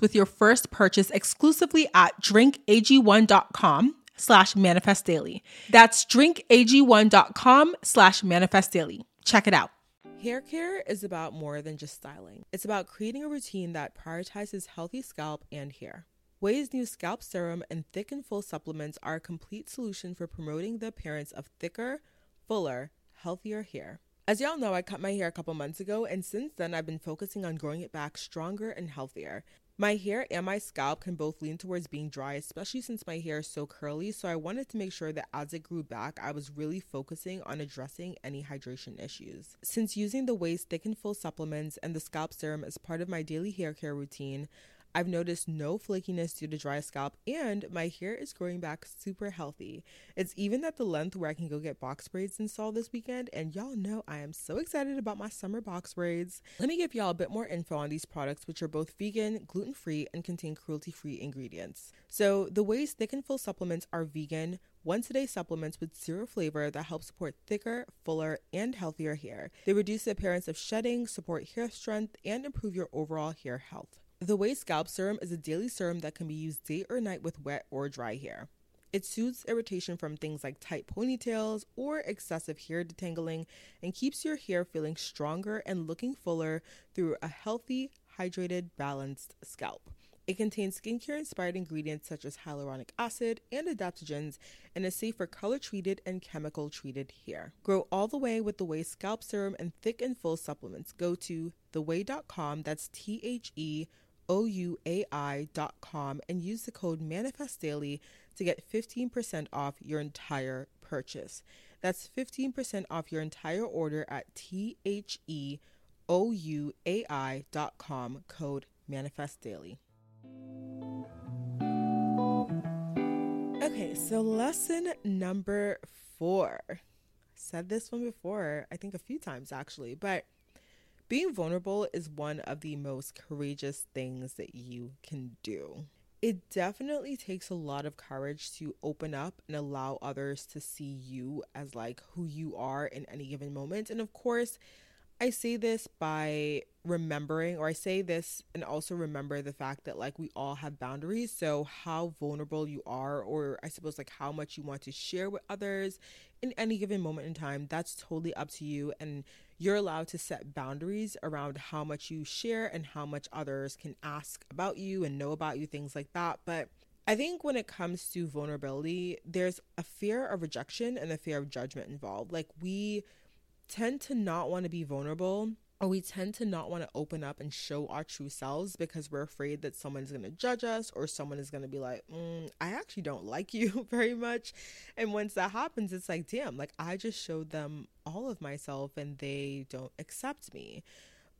with your first purchase exclusively at drinkag1.com slash manifest daily. That's drinkag1.com slash manifest daily. Check it out. Hair care is about more than just styling. It's about creating a routine that prioritizes healthy scalp and hair. Ouai's new scalp serum and thick and full supplements are a complete solution for promoting the appearance of thicker, fuller, healthier hair. As y'all know, I cut my hair a couple months ago, and since then, I've been focusing on growing it back stronger and healthier. My hair and my scalp can both lean towards being dry, especially since my hair is so curly. So I wanted to make sure that as it grew back, I was really focusing on addressing any hydration issues. Since using the Ouai's Thick and Full supplements and the scalp serum as part of my daily hair care routine, I've noticed no flakiness due to dry scalp, and my hair is growing back super healthy. It's even at the length where I can go get box braids installed this weekend, and y'all know I am so excited about my summer box braids. Let me give y'all a bit more info on these products, which are both vegan, gluten free, and contain cruelty free ingredients. So, the Ouai's thick and full supplements are vegan, once a day supplements with zero flavor that help support thicker, fuller, and healthier hair. They reduce the appearance of shedding, support hair strength, and improve your overall hair health. The Ouai Scalp Serum is a daily serum that can be used day or night with wet or dry hair. It soothes irritation from things like tight ponytails or excessive hair detangling and keeps your hair feeling stronger and looking fuller through a healthy, hydrated, balanced scalp. It contains skincare inspired ingredients such as hyaluronic acid and adaptogens and is safe for color treated and chemical treated hair. Grow all the way with the Ouai Scalp Serum and thick and full supplements. Go to theouai.com, that's T H E ouai.com and use the code manifestdaily to get 15% off your entire purchase. That's 15% off your entire order at theouai.com code manifestdaily. Okay, so lesson number 4. I said this one before, I think a few times actually, but Being vulnerable is one of the most courageous things that you can do. It definitely takes a lot of courage to open up and allow others to see you as like who you are in any given moment. And of course, I say this by remembering, or I say this and also remember the fact that like we all have boundaries. So, how vulnerable you are, or I suppose like how much you want to share with others in any given moment in time, that's totally up to you. And you're allowed to set boundaries around how much you share and how much others can ask about you and know about you, things like that. But I think when it comes to vulnerability, there's a fear of rejection and a fear of judgment involved. Like, we tend to not want to be vulnerable we tend to not want to open up and show our true selves because we're afraid that someone's going to judge us or someone is going to be like, mm, I actually don't like you very much. And once that happens, it's like, damn, like I just showed them all of myself and they don't accept me.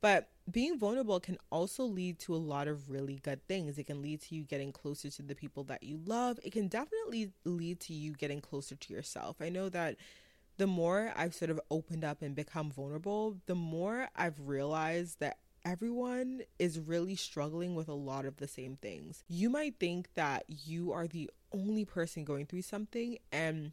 But being vulnerable can also lead to a lot of really good things. It can lead to you getting closer to the people that you love. It can definitely lead to you getting closer to yourself. I know that the more I've sort of opened up and become vulnerable, the more I've realized that everyone is really struggling with a lot of the same things. You might think that you are the only person going through something and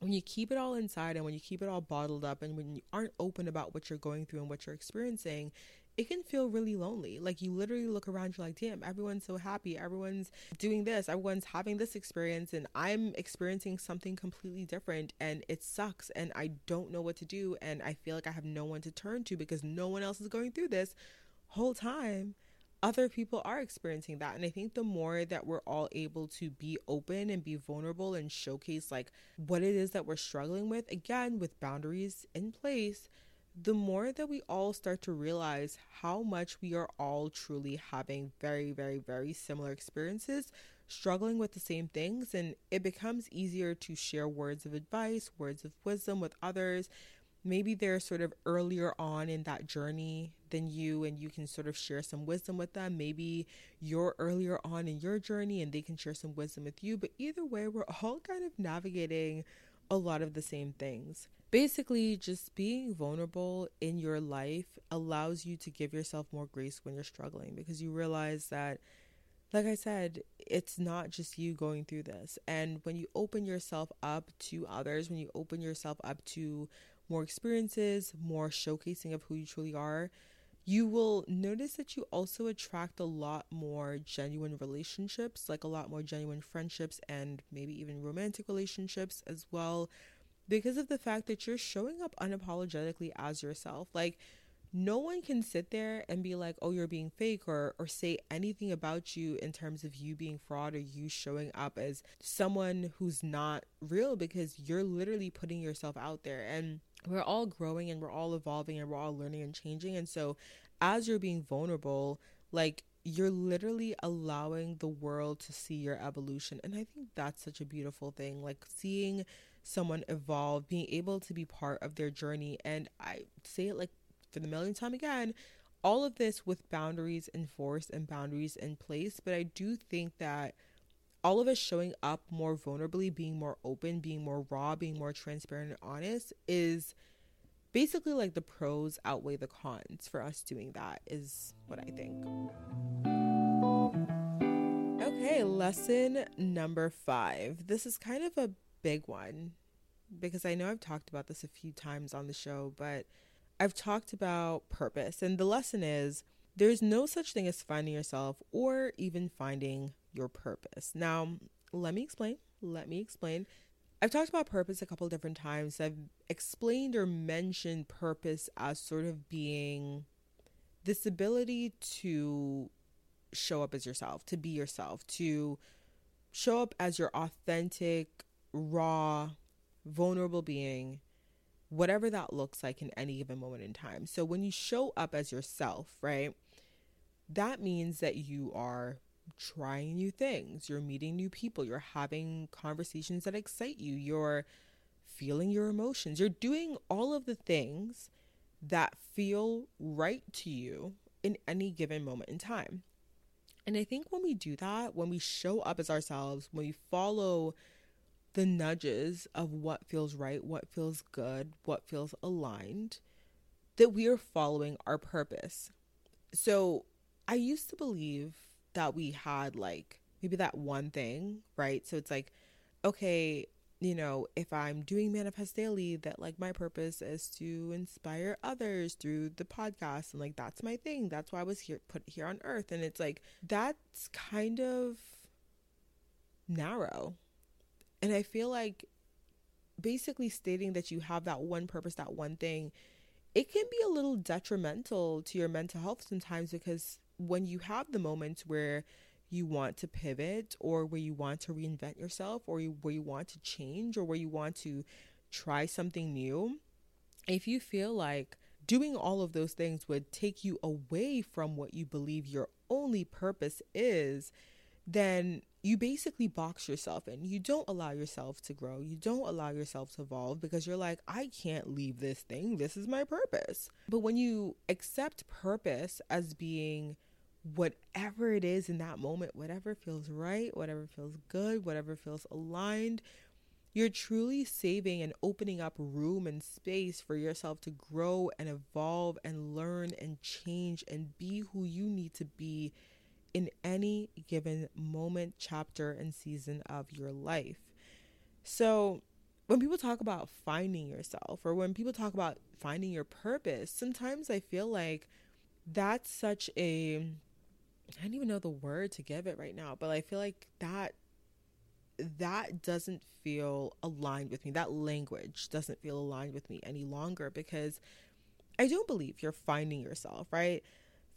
when you keep it all inside and when you keep it all bottled up and when you aren't open about what you're going through and what you're experiencing, it can feel really lonely. Like you literally look around, you're like, damn, everyone's so happy. Everyone's doing this. Everyone's having this experience, and I'm experiencing something completely different, and it sucks. And I don't know what to do. And I feel like I have no one to turn to because no one else is going through this whole time. Other people are experiencing that. And I think the more that we're all able to be open and be vulnerable and showcase like what it is that we're struggling with, again, with boundaries in place, the more that we all start to realize how much we are all truly having very, very, very similar experiences, struggling with the same things, and it becomes easier to share words of advice, words of wisdom with others. Maybe they're sort of earlier on in that journey than you, and you can sort of share some wisdom with them. Maybe you're earlier on in your journey and they can share some wisdom with you. But either way, we're all kind of navigating a lot of the same things basically just being vulnerable in your life allows you to give yourself more grace when you're struggling because you realize that like I said, it's not just you going through this. And when you open yourself up to others, when you open yourself up to more experiences, more showcasing of who you truly are, you will notice that you also attract a lot more genuine relationships, like a lot more genuine friendships and maybe even romantic relationships as well because of the fact that you're showing up unapologetically as yourself. Like, no one can sit there and be like, oh, you're being fake or, or say anything about you in terms of you being fraud or you showing up as someone who's not real because you're literally putting yourself out there. And we're all growing and we're all evolving and we're all learning and changing. And so, as you're being vulnerable, like, you're literally allowing the world to see your evolution. And I think that's such a beautiful thing. Like, seeing someone evolve, being able to be part of their journey. And I say it like for the millionth time again, all of this with boundaries enforced and boundaries in place. But I do think that all of us showing up more vulnerably, being more open, being more raw, being more transparent and honest is basically like the pros outweigh the cons for us doing that, is what I think. Okay, lesson number five. This is kind of a big one because I know I've talked about this a few times on the show, but I've talked about purpose. And the lesson is there's no such thing as finding yourself or even finding your purpose. Now, let me explain. Let me explain. I've talked about purpose a couple different times. I've explained or mentioned purpose as sort of being this ability to show up as yourself, to be yourself, to show up as your authentic, raw, vulnerable being, whatever that looks like in any given moment in time. So when you show up as yourself, right, that means that you are trying new things, you're meeting new people, you're having conversations that excite you, you're feeling your emotions, you're doing all of the things that feel right to you in any given moment in time. And I think when we do that, when we show up as ourselves, when we follow the nudges of what feels right, what feels good, what feels aligned, that we are following our purpose. So I used to believe that we had like maybe that one thing, right? So it's like, okay, you know, if I'm doing Manifest Daily, that like my purpose is to inspire others through the podcast. And like that's my thing. That's why I was here put here on earth. And it's like that's kind of narrow. And I feel like basically stating that you have that one purpose, that one thing, it can be a little detrimental to your mental health sometimes because when you have the moments where you want to pivot or where you want to reinvent yourself or you, where you want to change or where you want to try something new, if you feel like doing all of those things would take you away from what you believe your only purpose is, then you basically box yourself in. You don't allow yourself to grow. You don't allow yourself to evolve because you're like, I can't leave this thing. This is my purpose. But when you accept purpose as being whatever it is in that moment, whatever feels right, whatever feels good, whatever feels aligned, you're truly saving and opening up room and space for yourself to grow and evolve and learn and change and be who you need to be in any given moment, chapter, and season of your life. So, when people talk about finding yourself or when people talk about finding your purpose, sometimes I feel like that's such a I don't even know the word to give it right now, but I feel like that that doesn't feel aligned with me. That language doesn't feel aligned with me any longer because I don't believe you're finding yourself, right?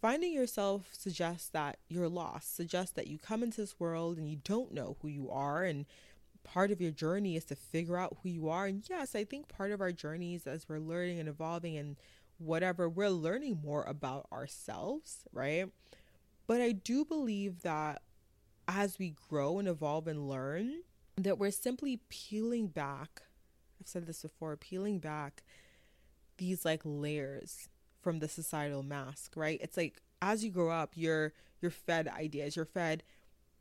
Finding yourself suggests that you're lost, suggests that you come into this world and you don't know who you are. And part of your journey is to figure out who you are. And yes, I think part of our journeys as we're learning and evolving and whatever, we're learning more about ourselves, right? But I do believe that as we grow and evolve and learn, that we're simply peeling back. I've said this before, peeling back these like layers from the societal mask, right? It's like as you grow up, you're you're fed ideas. You're fed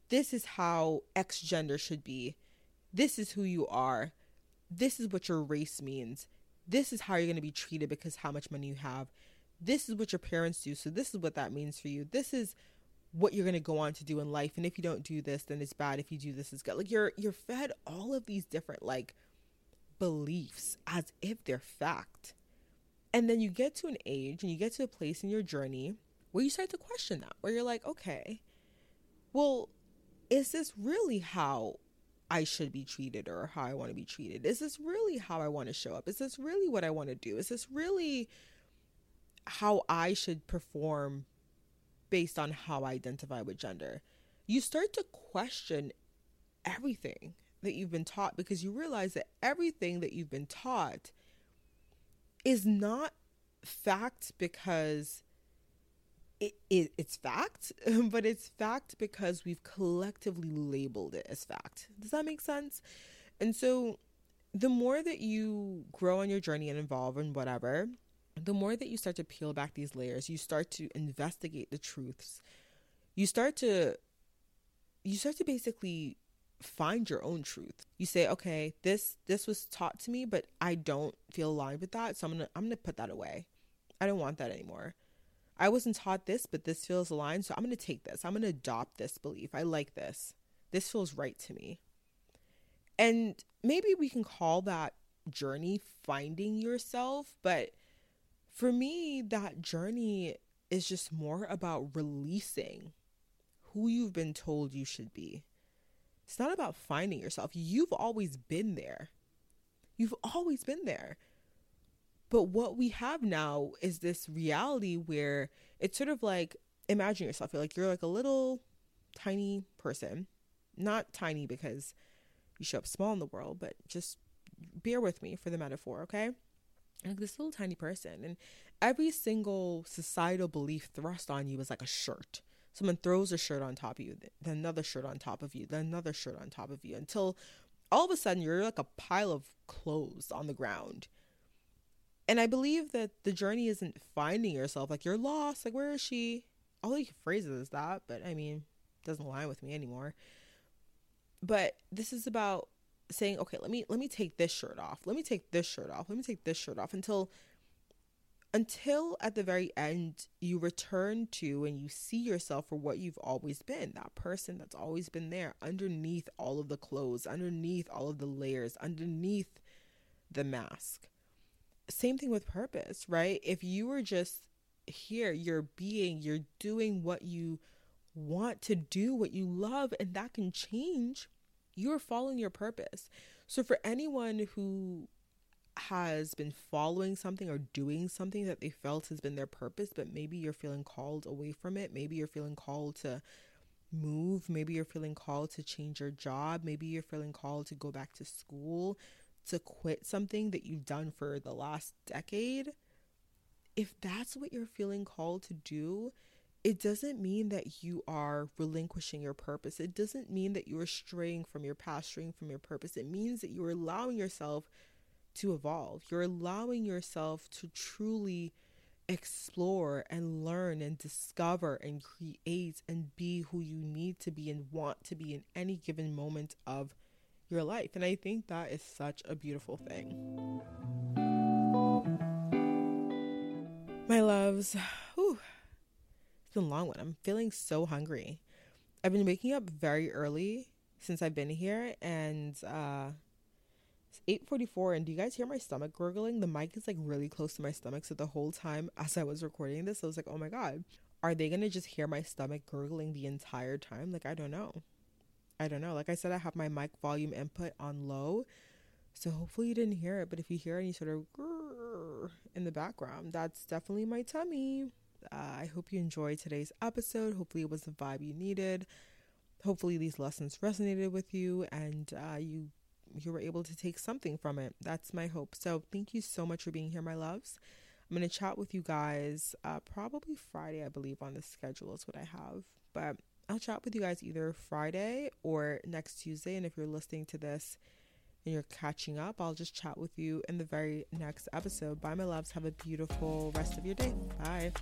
this is how X gender should be. This is who you are. This is what your race means. This is how you're going to be treated because how much money you have. This is what your parents do. So this is what that means for you. This is what you're going to go on to do in life and if you don't do this then it's bad if you do this it's good like you're you're fed all of these different like beliefs as if they're fact and then you get to an age and you get to a place in your journey where you start to question that where you're like okay well is this really how I should be treated or how I want to be treated? Is this really how I want to show up? Is this really what I want to do? Is this really how I should perform based on how I identify with gender. You start to question everything that you've been taught because you realize that everything that you've been taught is not fact because it, it, it's fact, but it's fact because we've collectively labeled it as fact. Does that make sense? And so the more that you grow on your journey and evolve and whatever, the more that you start to peel back these layers, you start to investigate the truths. You start to you start to basically find your own truth. You say, "Okay, this this was taught to me, but I don't feel aligned with that, so I'm to I'm to put that away. I don't want that anymore." I wasn't taught this, but this feels aligned, so I'm to take this. I'm to adopt this belief. I like this. This feels right to me. And maybe we can call that journey finding yourself, but for me, that journey is just more about releasing who you've been told you should be. It's not about finding yourself. You've always been there. You've always been there. But what we have now is this reality where it's sort of like imagine yourself. You're like you're like a little tiny person. Not tiny because you show up small in the world, but just bear with me for the metaphor, okay? like this little tiny person and every single societal belief thrust on you is like a shirt someone throws a shirt on top of you then another shirt on top of you then another shirt on top of you until all of a sudden you're like a pile of clothes on the ground and i believe that the journey isn't finding yourself like you're lost like where is she all you phrases is that but i mean doesn't align with me anymore but this is about saying, okay, let me let me take this shirt off. Let me take this shirt off. Let me take this shirt off until until at the very end you return to and you see yourself for what you've always been that person that's always been there underneath all of the clothes, underneath all of the layers, underneath the mask. Same thing with purpose, right? If you were just here, you're being, you're doing what you want to do, what you love, and that can change, you're following your purpose. So, for anyone who has been following something or doing something that they felt has been their purpose, but maybe you're feeling called away from it. Maybe you're feeling called to move. Maybe you're feeling called to change your job. Maybe you're feeling called to go back to school, to quit something that you've done for the last decade. If that's what you're feeling called to do, it doesn't mean that you are relinquishing your purpose. It doesn't mean that you are straying from your past, straying from your purpose. It means that you are allowing yourself to evolve. You're allowing yourself to truly explore and learn and discover and create and be who you need to be and want to be in any given moment of your life. And I think that is such a beautiful thing. My loves, whew, it's been a long one. I'm feeling so hungry. I've been waking up very early since I've been here and uh 8:44 and do you guys hear my stomach gurgling? The mic is like really close to my stomach so the whole time as I was recording this I was like, "Oh my god, are they going to just hear my stomach gurgling the entire time?" Like I don't know. I don't know. Like I said I have my mic volume input on low. So hopefully you didn't hear it, but if you hear any sort of grrr in the background, that's definitely my tummy. Uh, I hope you enjoyed today's episode. Hopefully it was the vibe you needed. Hopefully these lessons resonated with you and uh, you you were able to take something from it. That's my hope. So thank you so much for being here, my loves. I'm going to chat with you guys uh, probably Friday, I believe, on the schedule is what I have. But I'll chat with you guys either Friday or next Tuesday. And if you're listening to this and you're catching up, I'll just chat with you in the very next episode. Bye, my loves. Have a beautiful rest of your day. Bye.